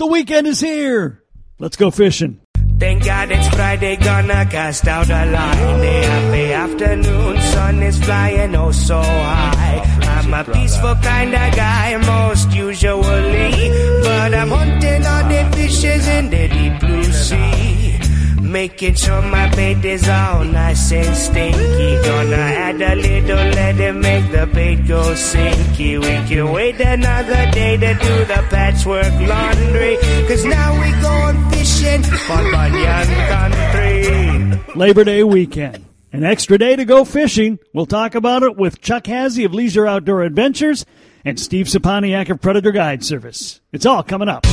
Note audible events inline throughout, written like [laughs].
The weekend is here. Let's go fishing. Thank God it's Friday, gonna cast out a line. The happy afternoon sun is flying oh so high. I'm a peaceful kind of guy, most usually. But I'm hunting all the fishes in the deep blue. Making sure my bait is all nice and stinky. Gonna add a little lead make the bait go sinky. We can wait another day to do the patchwork laundry. Cause now we going fishing for Bunyan Country. Labor Day weekend. An extra day to go fishing. We'll talk about it with Chuck Hasse of Leisure Outdoor Adventures and Steve Scepaniak of Predator Guide Service. It's all coming up.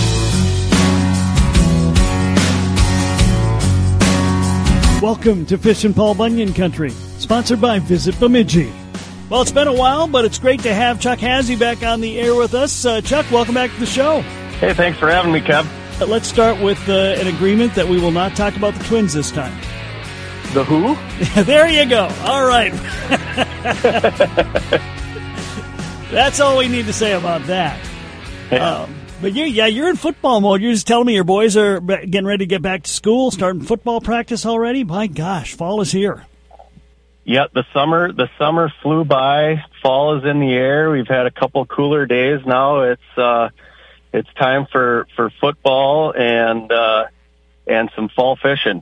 Welcome to Fish and Paul Bunyan Country, sponsored by Visit Bemidji. Well, it's been a while, but it's great to have Chuck Hasse back on the air with us. Uh, Chuck, welcome back to the show. Hey, thanks for having me, Kev. Uh, let's start with uh, an agreement that we will not talk about the twins this time. The who? [laughs] there you go. All right. [laughs] [laughs] That's all we need to say about that. Yeah. Um, but you, yeah, you're in football mode. You're just telling me your boys are getting ready to get back to school, starting football practice already. My gosh, fall is here. Yeah, the summer the summer flew by. Fall is in the air. We've had a couple cooler days now. It's uh it's time for for football and uh and some fall fishing.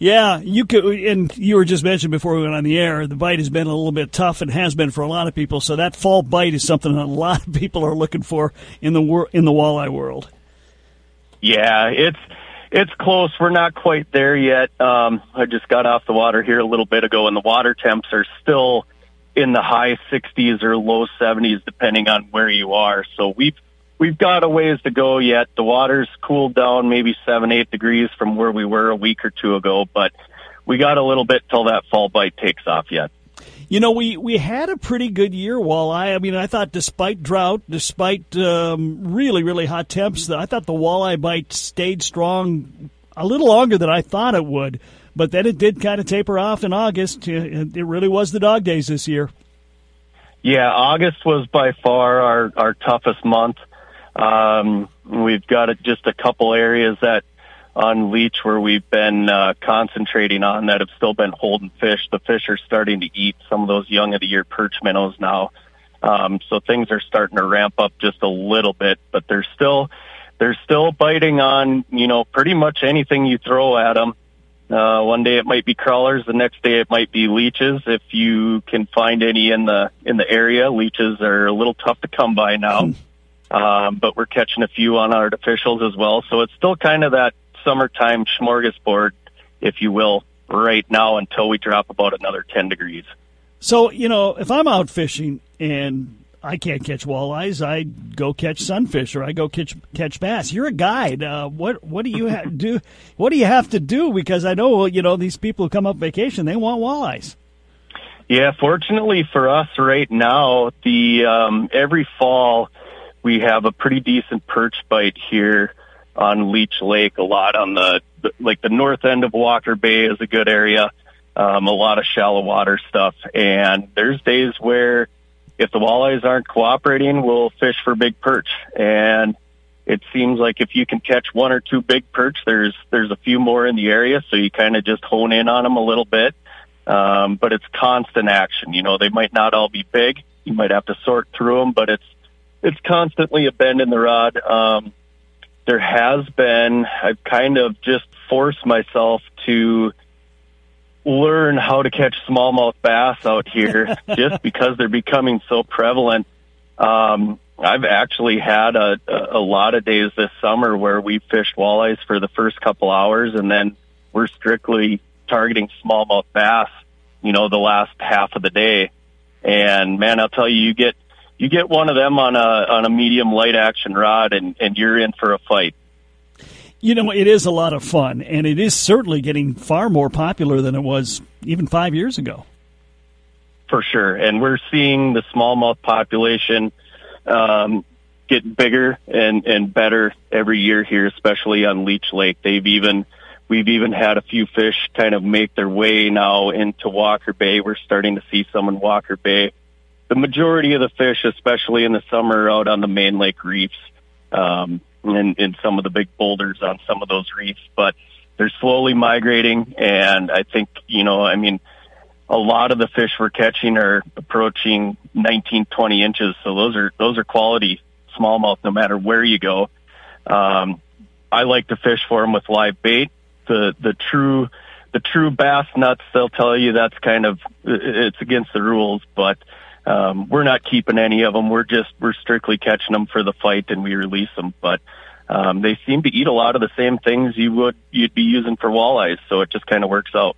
Yeah, you could, and you were just mentioned before we went on the air. The bite has been a little bit tough and has been for a lot of people. So that fall bite is something that a lot of people are looking for in the wor- in the walleye world. Yeah, it's it's close. We're not quite there yet. Um I just got off the water here a little bit ago and the water temps are still in the high 60s or low 70s depending on where you are. So we've we've got a ways to go yet. The water's cooled down maybe seven, eight degrees from where we were a week or two ago, but we got a little bit till that fall bite takes off yet. You know, we, we had a pretty good year walleye. I mean, I thought despite drought, despite um, really, really hot temps, I thought the walleye bite stayed strong a little longer than I thought it would. But then it did kind of taper off in August. It it really was the dog days this year. Yeah, August was by far our, our toughest month. Um, we've got just a couple areas that on leech where we've been uh, concentrating on that have still been holding fish. The fish are starting to eat some of those young of the year perch minnows now. Um, so things are starting to ramp up just a little bit, but they're still they're still biting on you know pretty much anything you throw at them. Uh, one day it might be crawlers, the next day it might be leeches. If you can find any in the in the area, leeches are a little tough to come by now. [laughs] Um, but we're catching a few on artificials as well. So it's still kind of that summertime smorgasbord, if you will, right now until we drop about another 10 degrees. So, you know, if I'm out fishing and I can't catch walleyes, I go catch sunfish or I go catch catch bass. You're a guide. Uh, what what do you ha- [laughs] do? What do you have to do? Because I know you know these people who come up vacation, they want walleyes. Yeah, fortunately for us right now, the um, every fall we have a pretty decent perch bite here on Leech Lake. A lot on the, like the north end of Walker Bay is a good area. Um, a lot of shallow water stuff, and there's days where if the walleyes aren't cooperating, we'll fish for big perch. And it seems like if you can catch one or two big perch, there's there's a few more in the area, so you kind of just hone in on them a little bit. Um, but it's constant action. You know, they might not all be big. You might have to sort through them, but it's it's constantly a bend in the rod. Um, there has been, I've kind of just forced myself to learn how to catch smallmouth bass out here [laughs] just because they're becoming so prevalent. Um, I've actually had a, a lot of days this summer where we fished walleyes for the first couple hours and then we're strictly targeting smallmouth bass, you know, the last half of the day. And man, I'll tell you, you get, you get one of them on a, on a medium light action rod and, and you're in for a fight. You know, it is a lot of fun, and it is certainly getting far more popular than it was even five years ago. For sure. And we're seeing the smallmouth population um, get bigger and, and better every year here, especially on Leech Lake. They've even, we've even had a few fish kind of make their way now into Walker Bay. We're starting to see some in Walker Bay. The majority of the fish, especially in the summer, out on the main lake reefs. Um, in, in some of the big boulders on some of those reefs. But they're slowly migrating, and I think you know, I mean, a lot of the fish we're catching are approaching 19, 20 inches. So those are those are quality smallmouth, no matter where you go. Um, I like to fish for them with live bait. The the true the true bass nuts, they'll tell you that's kind of it's against the rules, but um, we're not keeping any of them. We're just we're strictly catching them for the fight, and we release them. But um, they seem to eat a lot of the same things you would you'd be using for walleyes, so it just kind of works out.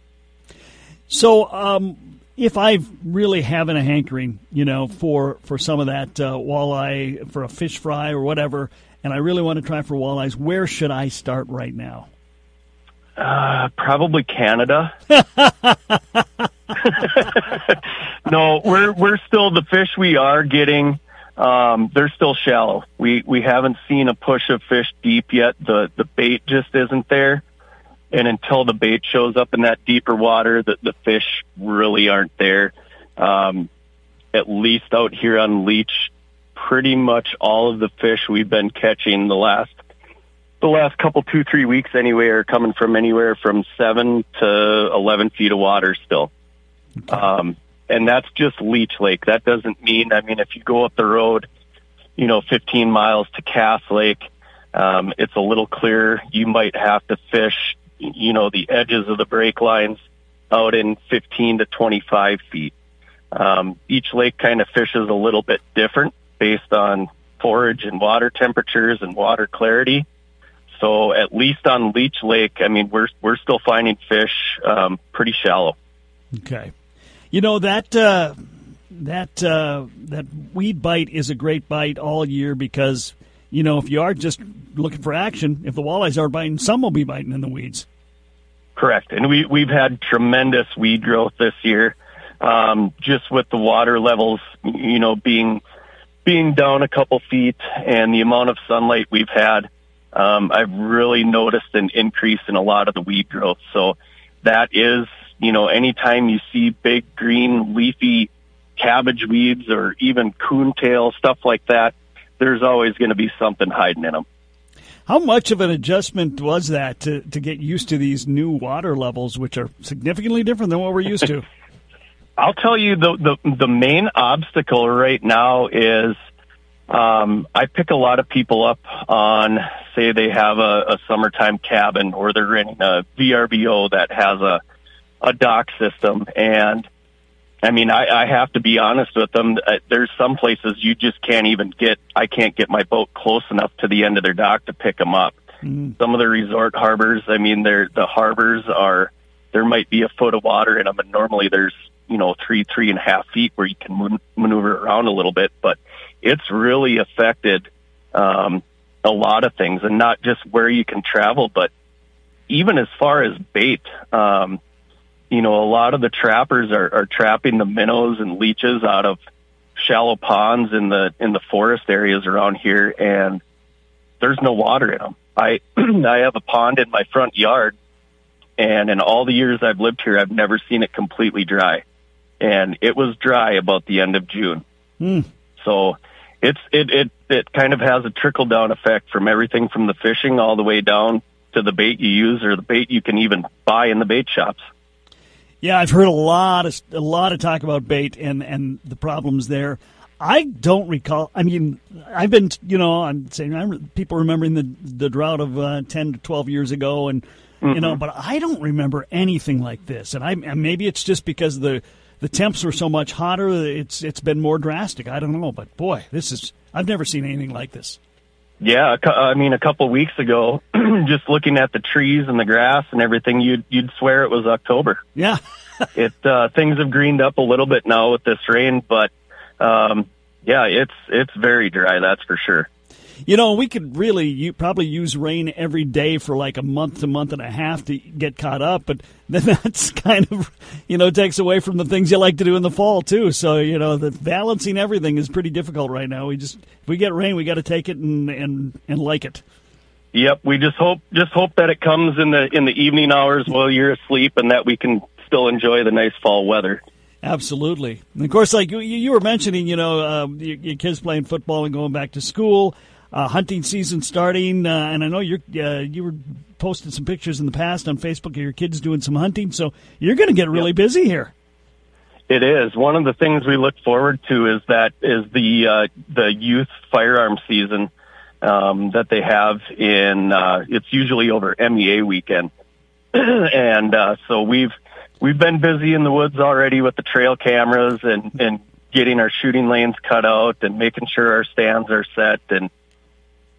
So, um, if I really having a hankering, you know, for for some of that uh, walleye for a fish fry or whatever, and I really want to try for walleyes, where should I start right now? Uh, probably Canada. [laughs] [laughs] no, we're we're still the fish we are getting. Um, they're still shallow. We we haven't seen a push of fish deep yet. The the bait just isn't there, and until the bait shows up in that deeper water, the the fish really aren't there. Um, at least out here on Leech, pretty much all of the fish we've been catching the last the last couple two three weeks anyway are coming from anywhere from seven to eleven feet of water still. Um, and that's just Leech Lake. That doesn't mean, I mean, if you go up the road, you know, 15 miles to Cass Lake, um, it's a little clearer. You might have to fish, you know, the edges of the break lines out in 15 to 25 feet. Um, each lake kind of fishes a little bit different based on forage and water temperatures and water clarity. So at least on Leech Lake, I mean, we're we're still finding fish um, pretty shallow. Okay. You know that uh, that uh, that weed bite is a great bite all year because you know if you are just looking for action, if the walleyes are biting, some will be biting in the weeds. Correct, and we we've had tremendous weed growth this year, um, just with the water levels, you know, being being down a couple feet and the amount of sunlight we've had. Um, I've really noticed an increase in a lot of the weed growth. So that is you know, anytime you see big green leafy cabbage weeds or even coontail, stuff like that, there's always going to be something hiding in them. How much of an adjustment was that to, to get used to these new water levels, which are significantly different than what we're used to? [laughs] I'll tell you the, the the main obstacle right now is um, I pick a lot of people up on say they have a, a summertime cabin or they're renting a VRBO that has a a dock system. And I mean, I, I have to be honest with them. Uh, there's some places you just can't even get. I can't get my boat close enough to the end of their dock to pick them up. Mm. Some of the resort harbors, I mean, they're the harbors are there might be a foot of water in them, and normally there's you know three three and a half feet where you can maneuver around a little bit. But it's really affected um, a lot of things, and not just where you can travel, but even as far as bait. Um, you know, a lot of the trappers are, are trapping the minnows and leeches out of shallow ponds in the in the forest areas around here, and there's no water in them. I [clears throat] I have a pond in my front yard, and in all the years I've lived here, I've never seen it completely dry, and it was dry about the end of June. Mm. So it's it it it kind of has a trickle down effect from everything from the fishing all the way down to the bait you use or the bait you can even buy in the bait shops. Yeah, I've heard a lot of a lot of talk about bait and and the problems there. I don't recall. I mean, I've been, you know, I'm saying I'm, people remembering the the drought of uh, ten to twelve years ago, and mm-hmm. you know, mm-hmm. but I don't remember anything like this. And I maybe it's just because the the temps were so much hotter. It's it's been more drastic. I don't know, but boy, this is I've never seen anything like this. Yeah, I mean, a couple of weeks ago, [clears throat] just looking at the trees and the grass and everything, you'd you'd swear it was October. Yeah, [laughs] it uh, things have greened up a little bit now with this rain, but um, yeah, it's it's very dry. That's for sure. You know, we could really you probably use rain every day for like a month to month and a half to get caught up, but [laughs] then that's kind of you know takes away from the things you like to do in the fall too. So you know, the balancing everything is pretty difficult right now. We just if we get rain, we got to take it and and and like it. Yep, we just hope just hope that it comes in the in the evening hours while you're asleep, and that we can still enjoy the nice fall weather. Absolutely, and of course, like you, you were mentioning, you know, uh, your, your kids playing football and going back to school. Uh, hunting season starting, uh, and I know you're uh, you were posting some pictures in the past on Facebook of your kids doing some hunting, so you're going to get really yep. busy here. It is one of the things we look forward to is that is the uh, the youth firearm season um, that they have in uh, it's usually over MEA weekend, [clears throat] and uh, so we've we've been busy in the woods already with the trail cameras and and getting our shooting lanes cut out and making sure our stands are set and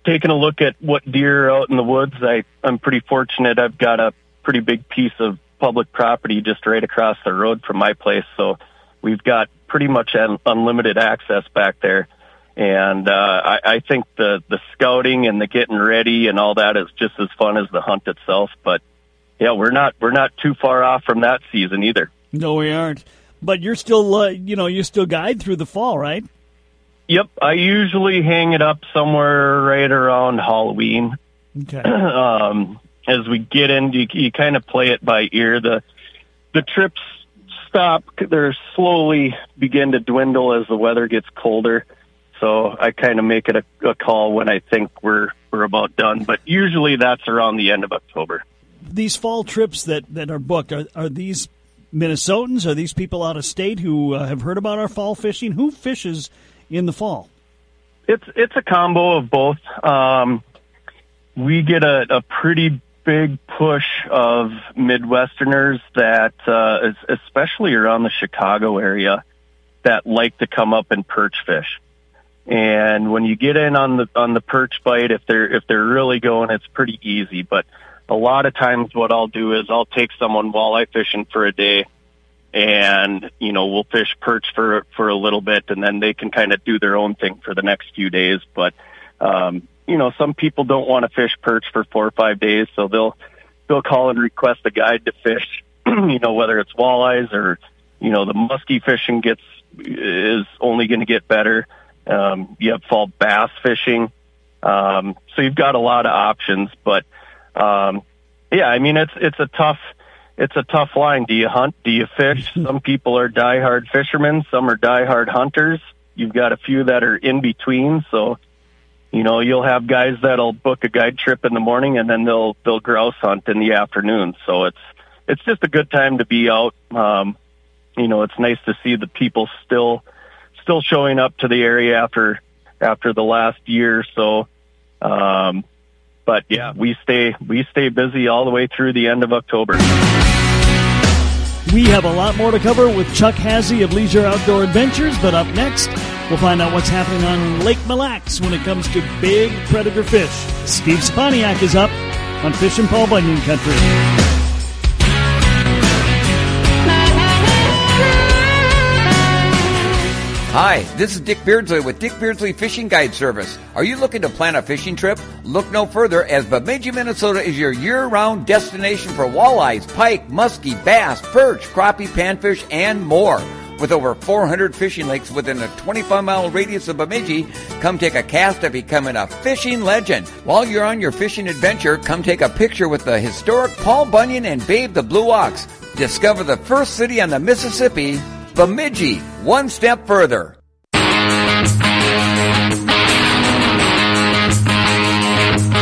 taking a look at what deer out in the woods. I I'm pretty fortunate. I've got a pretty big piece of public property just right across the road from my place, so we've got pretty much unlimited access back there and uh, I, I think the the scouting and the getting ready and all that is just as fun as the hunt itself. But yeah, we're not we're not too far off from that season either. No, we aren't. But you're still uh, you know you still guide through the fall, right? Yep, I usually hang it up somewhere right around Halloween. Okay. [clears throat] um, as we get in, you, you kind of play it by ear. The the trips stop; they're slowly begin to dwindle as the weather gets colder. So I kind of make it a, a call when I think we're we're about done. But usually that's around the end of October. These fall trips that, that are booked are, are these Minnesotans? Are these people out of state who uh, have heard about our fall fishing? Who fishes in the fall? It's it's a combo of both. Um, we get a, a pretty big push of Midwesterners that, uh, is, especially around the Chicago area, that like to come up and perch fish. And when you get in on the on the perch bite, if they're if they're really going, it's pretty easy. But a lot of times, what I'll do is I'll take someone walleye fishing for a day, and you know we'll fish perch for for a little bit, and then they can kind of do their own thing for the next few days. But um, you know, some people don't want to fish perch for four or five days, so they'll they'll call and request a guide to fish. [clears throat] you know, whether it's walleyes or you know the musky fishing gets is only going to get better. Um, you have fall bass fishing. Um, so you've got a lot of options, but, um, yeah, I mean, it's, it's a tough, it's a tough line. Do you hunt? Do you fish? [laughs] Some people are diehard fishermen. Some are diehard hunters. You've got a few that are in between. So, you know, you'll have guys that'll book a guide trip in the morning and then they'll, they'll grouse hunt in the afternoon. So it's, it's just a good time to be out. Um, you know, it's nice to see the people still, still showing up to the area after after the last year. So, um, but yeah, we stay we stay busy all the way through the end of October. We have a lot more to cover with Chuck Hasse of Leisure Outdoor Adventures, but up next, we'll find out what's happening on Lake Mille Lacs when it comes to big predator fish. Steve Scepaniak is up on Fish and Paul Bunyan Country. Hi, this is Dick Beardsley with Dick Beardsley Fishing Guide Service. Are you looking to plan a fishing trip? Look no further as Bemidji, Minnesota is your year-round destination for walleyes, pike, muskie, bass, perch, crappie, panfish, and more. With over 400 fishing lakes within a 25 mile radius of Bemidji, come take a cast at becoming a fishing legend. While you're on your fishing adventure, come take a picture with the historic Paul Bunyan and Babe the Blue Ox. Discover the first city on the Mississippi Bemidji, one step further.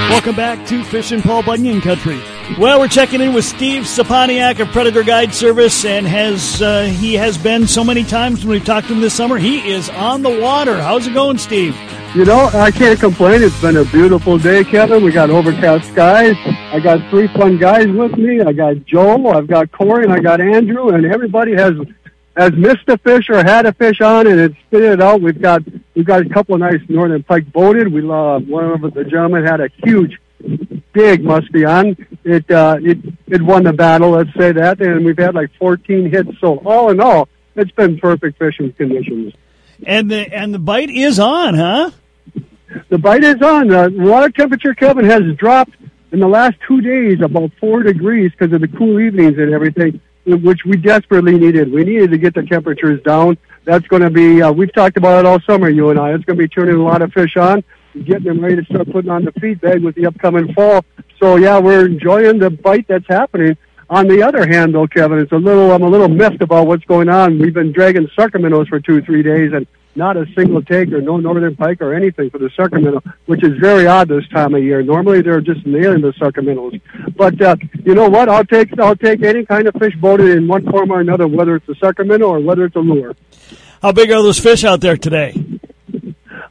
Welcome back to Fishin' Paul Bunyan Country. Well, we're checking in with Steve Scepaniak of Predator Guide Service, and has uh, he has been so many times when we've talked to him this summer. He is on the water. How's it going, Steve? You know, I can't complain. It's been a beautiful day, Kevin. We got overcast skies. I got three fun guys with me. I got Joel, I've got Corey, and I got Andrew, and everybody has has missed a fish or had a fish on and it spit it out. We've got we've got a couple of nice northern pike boated. We love one of the gentlemen had a huge, big muskie on. It uh, it it won the battle. Let's say that, and we've had like 14 hits. So all in all, it's been perfect fishing conditions. And the and the bite is on, huh? The bite is on. The water temperature, Kevin, has dropped in the last two days about four degrees because of the cool evenings and everything which we desperately needed. We needed to get the temperatures down. That's going to be, uh, we've talked about it all summer, you and I. It's going to be turning a lot of fish on, getting them ready to start putting on the feed bag with the upcoming fall. So yeah, we're enjoying the bite that's happening. On the other hand, though, Kevin, it's a little, I'm a little miffed about what's going on. We've been dragging minnows for two, three days, and not a single take or no northern pike or anything for the Sacramento, which is very odd this time of year. Normally they're just nailing the Sacramentos. But uh, you know what? I'll take I'll take any kind of fish boated in one form or another, whether it's a Sacramento or whether it's a lure. How big are those fish out there today?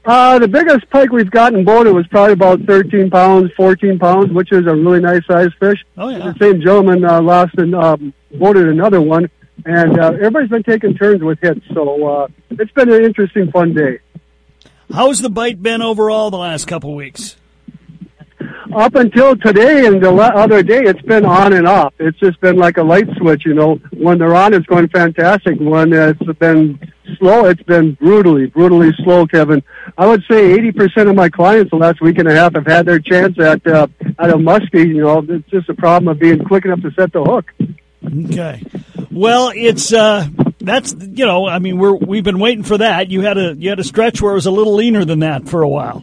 Uh, the biggest pike we've gotten boated was probably about 13 pounds, 14 pounds, which is a really nice sized fish. Oh, yeah. The same gentleman uh, lost and um, boated another one, and uh, everybody's been taking turns with hits, so uh, it's been an interesting, fun day. How's the bite been overall the last couple weeks? Up until today and the other day, it's been on and off. It's just been like a light switch, you know. When they're on, it's going fantastic. When it's been slow, it's been brutally, brutally slow, Kevin. I would say 80% of my clients the last week and a half have had their chance at, uh, at a muskie, you know. It's just a problem of being quick enough to set the hook. Okay. Well, it's uh that's you know, I mean we're we've been waiting for that. You had a you had a stretch where it was a little leaner than that for a while.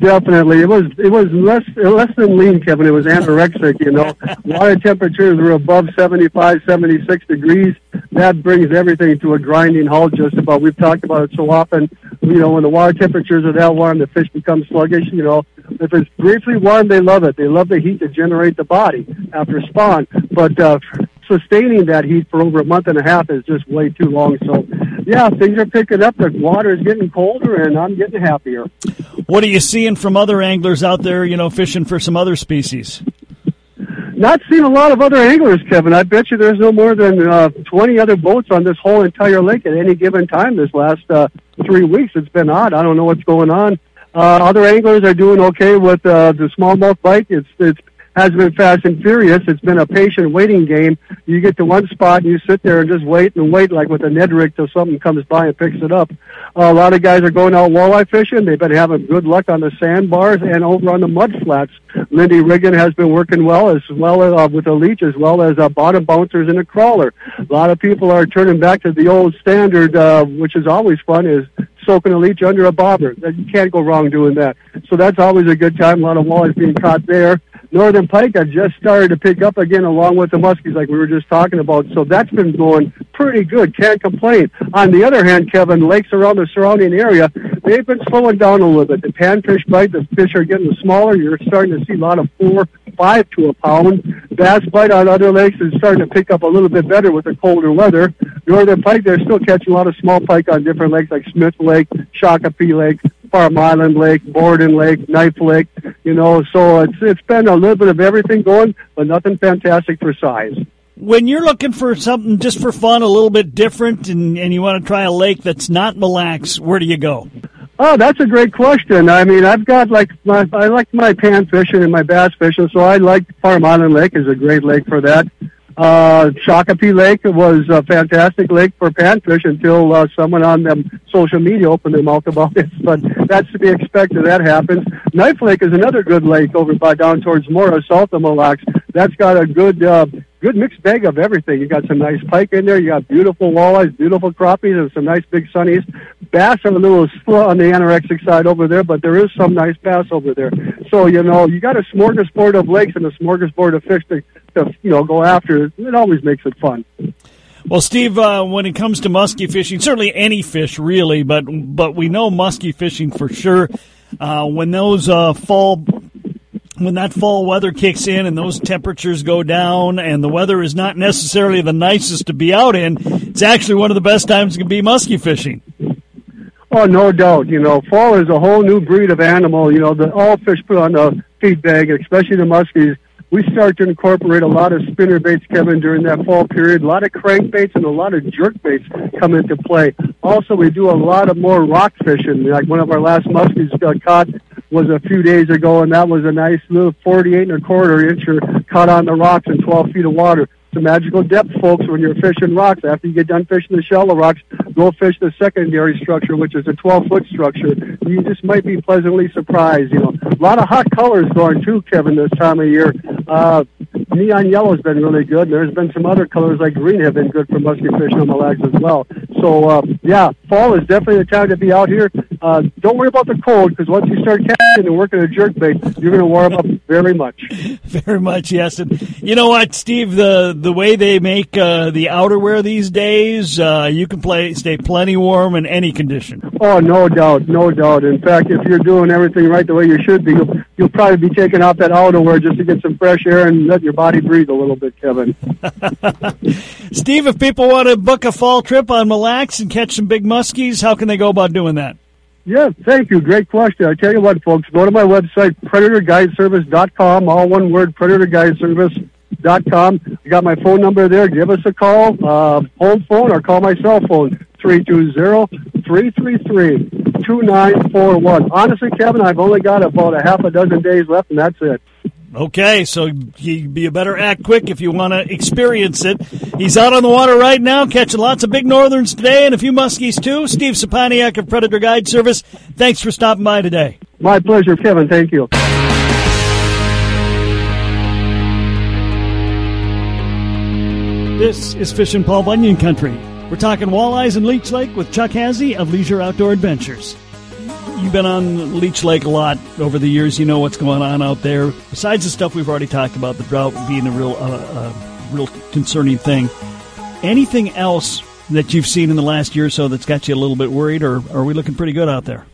Definitely, it was it was less less than lean, Kevin. It was anorexic. You know, [laughs] water temperatures were above 75, 76 degrees. That brings everything to a grinding halt. Just about. We've talked about it so often. You know, when the water temperatures are that warm, the fish become sluggish. You know, if it's briefly warm, they love it. They love the heat to generate the body after spawn. But uh, sustaining that heat for over a month and a half is just way too long. So, yeah, things are picking up. The water is getting colder, and I'm getting happier. What are you seeing from other anglers out there, you know, fishing for some other species? Not seen a lot of other anglers, Kevin. I bet you there's no more than uh, 20 other boats on this whole entire lake at any given time this last uh, three weeks. It's been odd. I don't know what's going on. Uh, other anglers are doing okay with uh, the smallmouth bite. It's it's has been fast and furious. It's been a patient waiting game. You get to one spot and you sit there and just wait and wait like with a Ned rig till something comes by and picks it up. Uh, a lot of guys are going out walleye fishing. They've been having good luck on the sandbars and over on the mud flats. Lindy rigging has been working well as well as, uh, with a leech as well as uh, bottom bouncers and a crawler. A lot of people are turning back to the old standard, uh, which is always fun, is soaking a leech under a bobber. You can't go wrong doing that. So that's always a good time. A lot of walleyes being caught there. Northern pike have just started to pick up again along with the muskies like we were just talking about. So that's been going pretty good. Can't complain. On the other hand, Kevin, lakes around the surrounding area, they've been slowing down a little bit. The panfish bite, the fish are getting smaller. You're starting to see a lot of four, five to a pound. Bass bite on other lakes is starting to pick up a little bit better with the colder weather. Northern pike, they're still catching a lot of small pike on different lakes like Smith Lake, Shakopee Lake, Farm Island Lake, Borden Lake, Knife Lake, you know, so it's it's been a little bit of everything going, but nothing fantastic for size. When you're looking for something just for fun, a little bit different, and, and you want to try a lake that's not Mille Lacs, where do you go? Oh, that's a great question. I mean, I've got like my I like my pan fishing and my bass fishing, so I like Farm Island Lake is a great lake for that. Uh, Shakopee Lake was a fantastic lake for panfish until uh, someone on them social media opened their mouth about it. [laughs] But that's to be expected. That happens. Knife Lake is another good lake over by down towards Mora, south of Mille Lacs. That's got a good, uh, good mixed bag of everything. You got some nice pike in there. You got beautiful walleyes, beautiful crappies, and some nice big sunnies. Bass are a little slow on the anorexic side over there, but there is some nice bass over there. So you know, you got a smorgasbord of lakes and a smorgasbord of fish to, to you know go after. It It always makes it fun. Well, Steve, uh, when it comes to muskie fishing, certainly any fish really, but but we know muskie fishing for sure. Uh, when those uh, fall, when that fall weather kicks in and those temperatures go down, and the weather is not necessarily the nicest to be out in, it's actually one of the best times to be muskie fishing. Oh, no doubt. You know, fall is a whole new breed of animal. You know, the all fish put on the feed bag, especially the muskies. We start to incorporate a lot of spinner baits, Kevin, during that fall period. A lot of crankbaits and a lot of jerk baits come into play. Also, we do a lot of more rock fishing. Like one of our last muskies got caught was a few days ago, and that was a nice little 48 and a quarter incher caught on the rocks in 12 feet of water. A magical depth, folks, when you're fishing rocks. After you get done fishing the shallow rocks, go fish the secondary structure, which is a 12 foot structure. You just might be pleasantly surprised. You know, a lot of hot colors going too, Kevin, this time of year. Uh, neon yellow's been really good. There's been some other colors like green have been good for musky fish on the lags as well. So, uh, yeah, fall is definitely the time to be out here. Uh, don't worry about the cold because once you start casting and working a jerk bait, you're going to warm up very much. [laughs] Very much, yes. And you know what, Steve? The the way they make uh, the outerwear these days, uh, you can play stay plenty warm in any condition. Oh, no doubt, no doubt. In fact, if you're doing everything right the way you should be, you'll, you'll probably be taking off that outerwear just to get some fresh air and let your body breathe a little bit, Kevin. [laughs] Steve, if people want to book a fall trip on Mille Lacs and catch some big muskies, how can they go about doing that? Yeah, thank you. Great question. I tell you what, folks, go to my website, predatorguideservice.com, all one word, predatorguideservice.com. You got my phone number there. Give us a call, uh, home phone, or call my cell phone, 320-333-2941. Honestly, Kevin, I've only got about a half a dozen days left, and that's it. Okay, so you be a better act quick if you want to experience it. He's out on the water right now, catching lots of big northerns today and a few muskies too. Steve Scepaniak of Predator Guide Service. Thanks for stopping by today. My pleasure, Kevin. Thank you. This is Fishing Paul Bunyan Country. We're talking walleyes in Leech Lake with Chuck Hasse of Leisure Outdoor Adventures. You've been on Leech Lake a lot over the years. You know what's going on out there. Besides the stuff we've already talked about, the drought being a real, uh, uh, real concerning thing. Anything else that you've seen in the last year or so that's got you a little bit worried, or are we looking pretty good out there?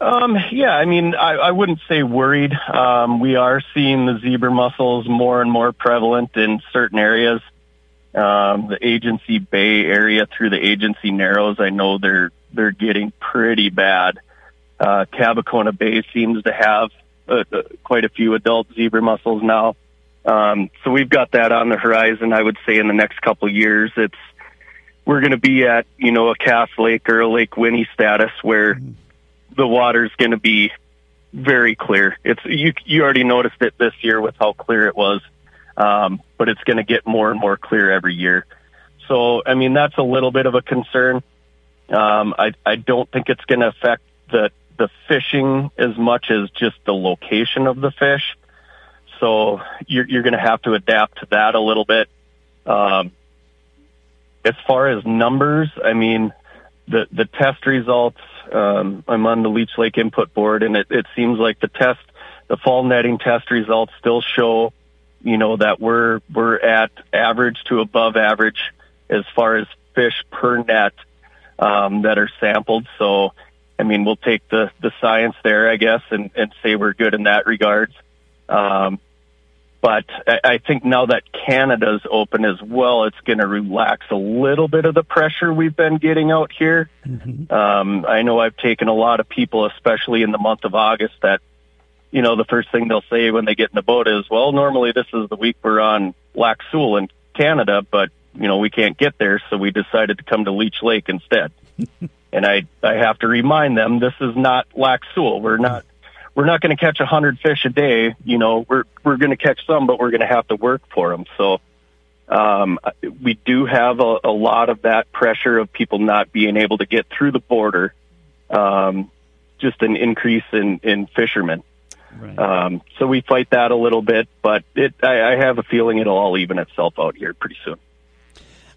Um, yeah, I mean, I, I wouldn't say worried. Um, we are seeing the zebra mussels more and more prevalent in certain areas. Um, the Agency Bay area through the Agency Narrows, I know they're they're getting pretty bad. Uh, Kabekona Bay seems to have uh, uh, quite a few adult zebra mussels now. Um, so we've got that on the horizon. I would say in the next couple of years, it's we're going to be at you know a Cass Lake or a Lake Winnie status where the water's going to be very clear. It's you you already noticed it this year with how clear it was, um, but it's going to get more and more clear every year. So I mean that's a little bit of a concern. Um, I I don't think it's going to affect the the fishing as much as just the location of the fish. So you're you're going to have to adapt to that a little bit. Um, as far as numbers, I mean, the the test results. Um, I'm on the Leech Lake Input Board, and it, it seems like the test, the fall netting test results still show, you know, that we're we're at average to above average as far as fish per net um, that are sampled. So, I mean, we'll take the the science there, I guess, and and say we're good in that regards. Um, but I, I think now that Canada's open as well, it's going to relax a little bit of the pressure we've been getting out here. Um, I know I've taken a lot of people, especially in the month of August, that you know the first thing they'll say when they get in the boat is, "Well, normally this is the week we're on Lac Seul in Canada, but you know we can't get there, so we decided to come to Leech Lake instead." [laughs] and I I have to remind them this is not Lac Seul. We're not we're not going to catch a hundred fish a day. You know, we're we're going to catch some, but we're going to have to work for them. So um, we do have a, a lot of that pressure of people not being able to get through the border. Um, just an increase in in fishermen. Right. Um, so we fight that a little bit, but it I, I have a feeling it'll all even itself out here pretty soon.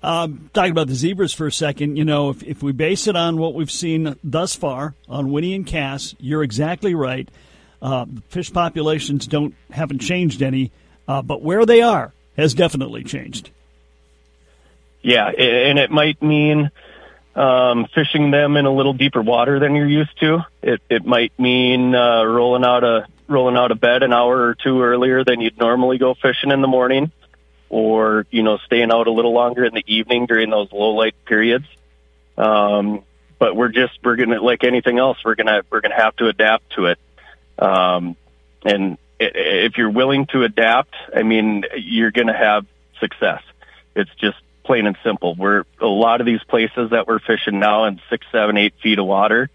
Um, talking about the zebras for a second, you know, if, if we base it on what we've seen thus far on Winnie and Cass, you're exactly right. Uh, fish populations don't haven't changed any, uh, but where they are has definitely changed. Yeah, and it might mean um, fishing them in a little deeper water than you're used to. It it might mean uh, rolling out a rolling out of bed an hour or two earlier than you'd normally go fishing in the morning, or you know staying out a little longer in the evening during those low light periods. Um, but we're just we're gonna like anything else we're gonna we're gonna have to adapt to it. Um, and if you're willing to adapt, I mean you're gonna have success. It's just plain and simple. We're a lot of these places that we're fishing now in six, seven, eight feet of water.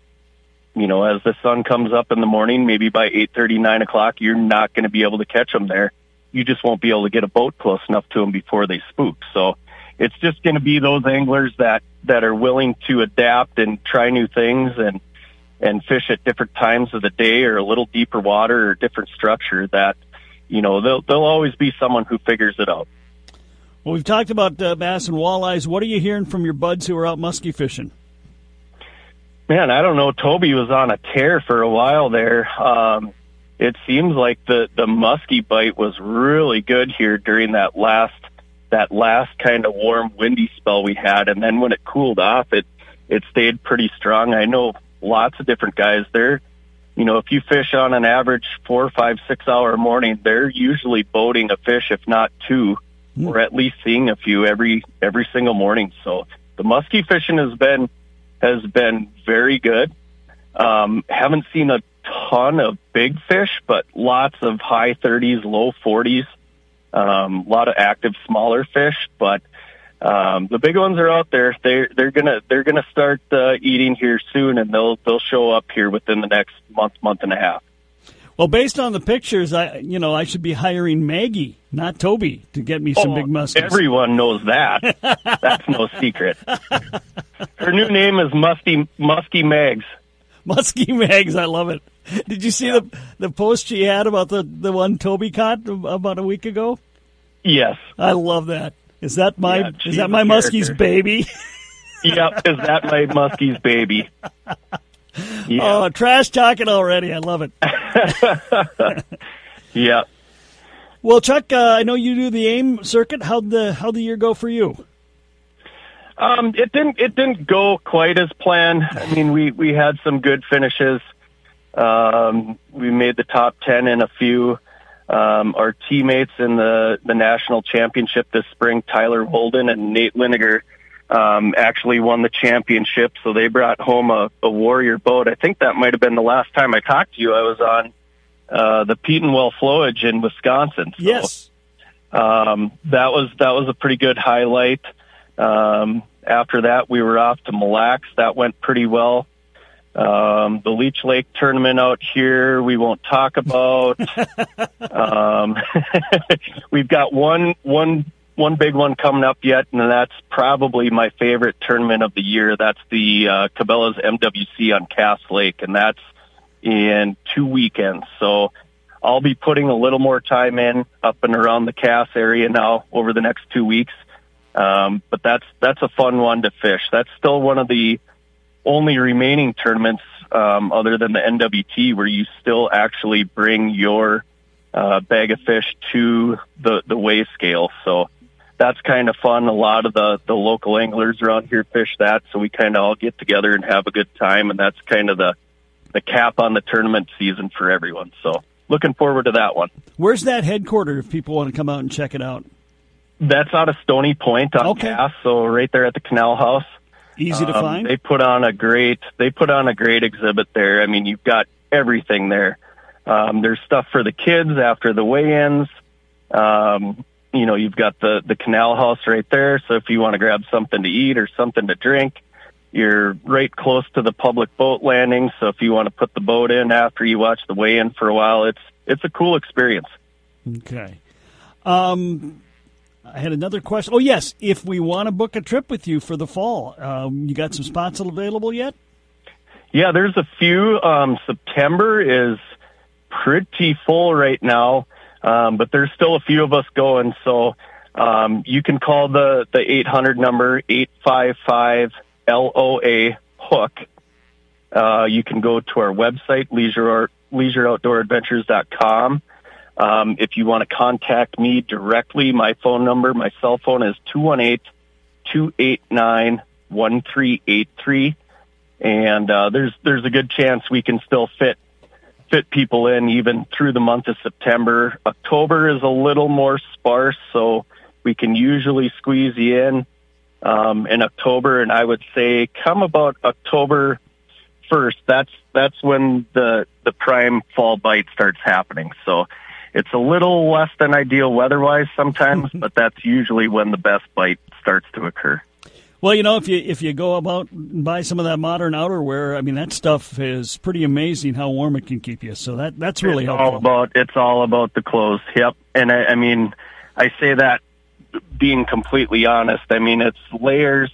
You know, as the sun comes up in the morning, maybe by eight thirty, nine o'clock, you're not going to be able to catch them there. You just won't be able to get a boat close enough to them before they spook. So it's just going to be those anglers that that are willing to adapt and try new things and and fish at different times of the day or a little deeper water or different structure that you know they'll they'll always be someone who figures it out. Well, we've talked about uh, bass and walleyes. What are you hearing from your buds who are out muskie fishing? Man, I don't know. Toby was on a tear for a while there. Um, it seems like the the muskie bite was really good here during that last that last kind of warm, windy spell we had, and then when it cooled off, it it stayed pretty strong. I know lots of different guys there. You know, if you fish on an average four, five, six hour morning, they're usually boating a fish, if not two, mm. or at least seeing a few every every single morning. So the muskie fishing has been has been very good. Um, haven't seen a ton of big fish, but lots of high 30s, low 40s. Um, a lot of active smaller fish, but um, the big ones are out there. They're they're gonna they're gonna start uh, eating here soon, and they'll they'll show up here within the next month month and a half. Well, based on the pictures, I you know I should be hiring Maggie, not Toby, to get me some oh, big muskies. Everyone knows that. [laughs] That's no secret. Her new name is Musty Musky Megs. Musky Megs, I love it. [laughs] Did you see yeah. the the post she had about the the one Toby caught about a week ago? Yes, I love that. Is that my yeah, is that my muskie's baby? [laughs] yep, is that my muskie's baby? [laughs] Yeah. Oh, trash talking already. I love it. yep. Well, Chuck, uh, I know you do the AIM circuit. How'd the how the year go for you? Um, it didn't it didn't go quite as planned. I mean, we we had some good finishes. Um, we made the top ten in a few. Um, our teammates in the the national championship this spring, Tyler Holden and Nate Liniger, um, actually won the championship. So they brought home a, a Warrior boat. I think that might have been the last time I talked to you. I was on uh, the Petenwell Flowage in Wisconsin. So, yes. Um, that was that was a pretty good highlight. Um, after that, we were off to Mille Lacs. That went pretty well. Um, the Leech Lake tournament out here, we won't talk about. [laughs] um, [laughs] we've got one one one big one coming up yet, and that's probably my favorite tournament of the year. That's the uh, Cabela's MWC on Cass Lake, and that's in two weekends. So I'll be putting a little more time in up and around the Cass area now over the next two weeks. Um, but that's that's a fun one to fish. That's still one of the only remaining tournaments um, other than the NWT where you still actually bring your uh, bag of fish to the the weigh scale. So that's kind of fun. A lot of the the local anglers around here fish that, so we kind of all get together and have a good time, and that's kind of the the cap on the tournament season for everyone. So looking forward to that one. Where's that headquarter if people want to come out and check it out? That's out of Stony Point on okay. Cass, so right there at the Canal House. Easy to um, find. They put on a great they put on a great exhibit there. I mean, you've got everything there. Um, there's stuff for the kids after the weigh-ins. Um, you know, you've got the, the canal house right there. So if you want to grab something to eat or something to drink, you're right close to the public boat landing. So if you want to put the boat in after you watch the weigh in for a while, it's, it's a cool experience. Okay. Um, I had another question. Oh, yes. If we want to book a trip with you for the fall, um, you got some spots available yet? Yeah, there's a few. Um, September is pretty full right now. Um, but there's still a few of us going. So, um, you can call the, the 800 number, 855 LOA hook. Uh, you can go to our website, leisure, leisureoutdooradventures.com. Um, if you want to contact me directly, my phone number, my cell phone is 218-289-1383. And, uh, there's, there's a good chance we can still fit fit people in even through the month of September. October is a little more sparse, so we can usually squeeze you in um, in October. And I would say come about October first. That's that's when the the prime fall bite starts happening. So it's a little less than ideal weather-wise sometimes, [laughs] but that's usually when the best bite starts to occur. Well, you know, if you if you go about and buy some of that modern outerwear, I mean, that stuff is pretty amazing how warm it can keep you. So that that's really it's helpful. All about it's all about the clothes. Yep, and I, I mean, I say that being completely honest. I mean, it's layers.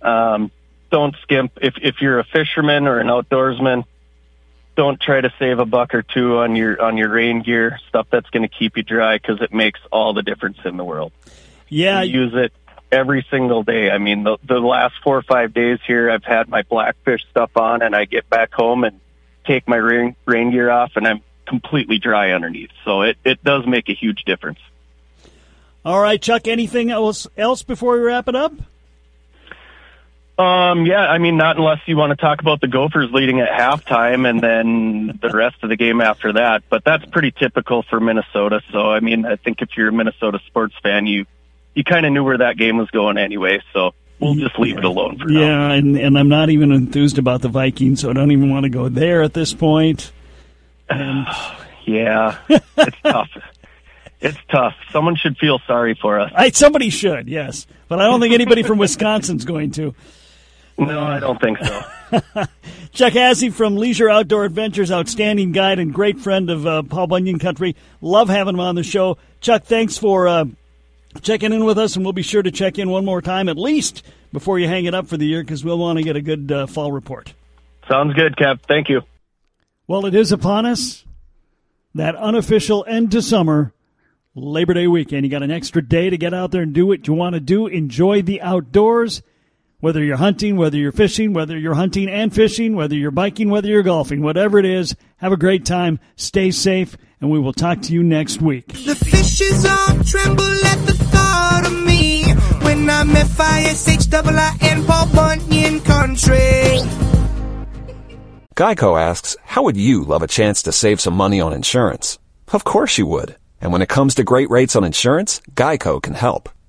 Um, don't skimp if if you're a fisherman or an outdoorsman. Don't try to save a buck or two on your on your rain gear stuff that's going to keep you dry because it makes all the difference in the world. Yeah, you use it every single day. I mean, the, the last four or five days here, I've had my blackfish stuff on, and I get back home and take my rain, rain gear off, and I'm completely dry underneath. So it, it does make a huge difference. All right, Chuck. Anything else else before we wrap it up? Um, yeah, I mean, not unless you want to talk about the Gophers leading at halftime and then the rest of the game after that. But that's pretty typical for Minnesota. So, I mean, I think if you're a Minnesota sports fan, you you kind of knew where that game was going anyway. So we'll just leave it alone for yeah, now. Yeah, and, and I'm not even enthused about the Vikings, so I don't even want to go there at this point. And... [sighs] yeah, it's tough. [laughs] It's tough. Someone should feel sorry for us. I, somebody should, yes, but I don't think anybody from Wisconsin's going to. No, I don't think so. [laughs] Chuck Hasse from Leisure Outdoor Adventures, outstanding guide and great friend of uh, Paul Bunyan Country. Love having him on the show. Chuck, thanks for uh, checking in with us, and we'll be sure to check in one more time at least before you hang it up for the year because we'll want to get a good uh, fall report. Sounds good, Cap. Thank you. Well, it is upon us. That unofficial end to summer, Labor Day weekend. You got an extra day to get out there and do what you want to do. Enjoy the outdoors. Whether you're hunting, whether you're fishing, whether you're hunting and fishing, whether you're biking, whether you're golfing, whatever it is, have a great time. Stay safe, and we will talk to you next week. The fishes all tremble at the thought of me when I'm F-I-S-H-I-I-N Paul Bunyan Country. Geico asks, how would you love a chance to save some money on insurance? Of course you would. And when it comes to great rates on insurance, Geico can help.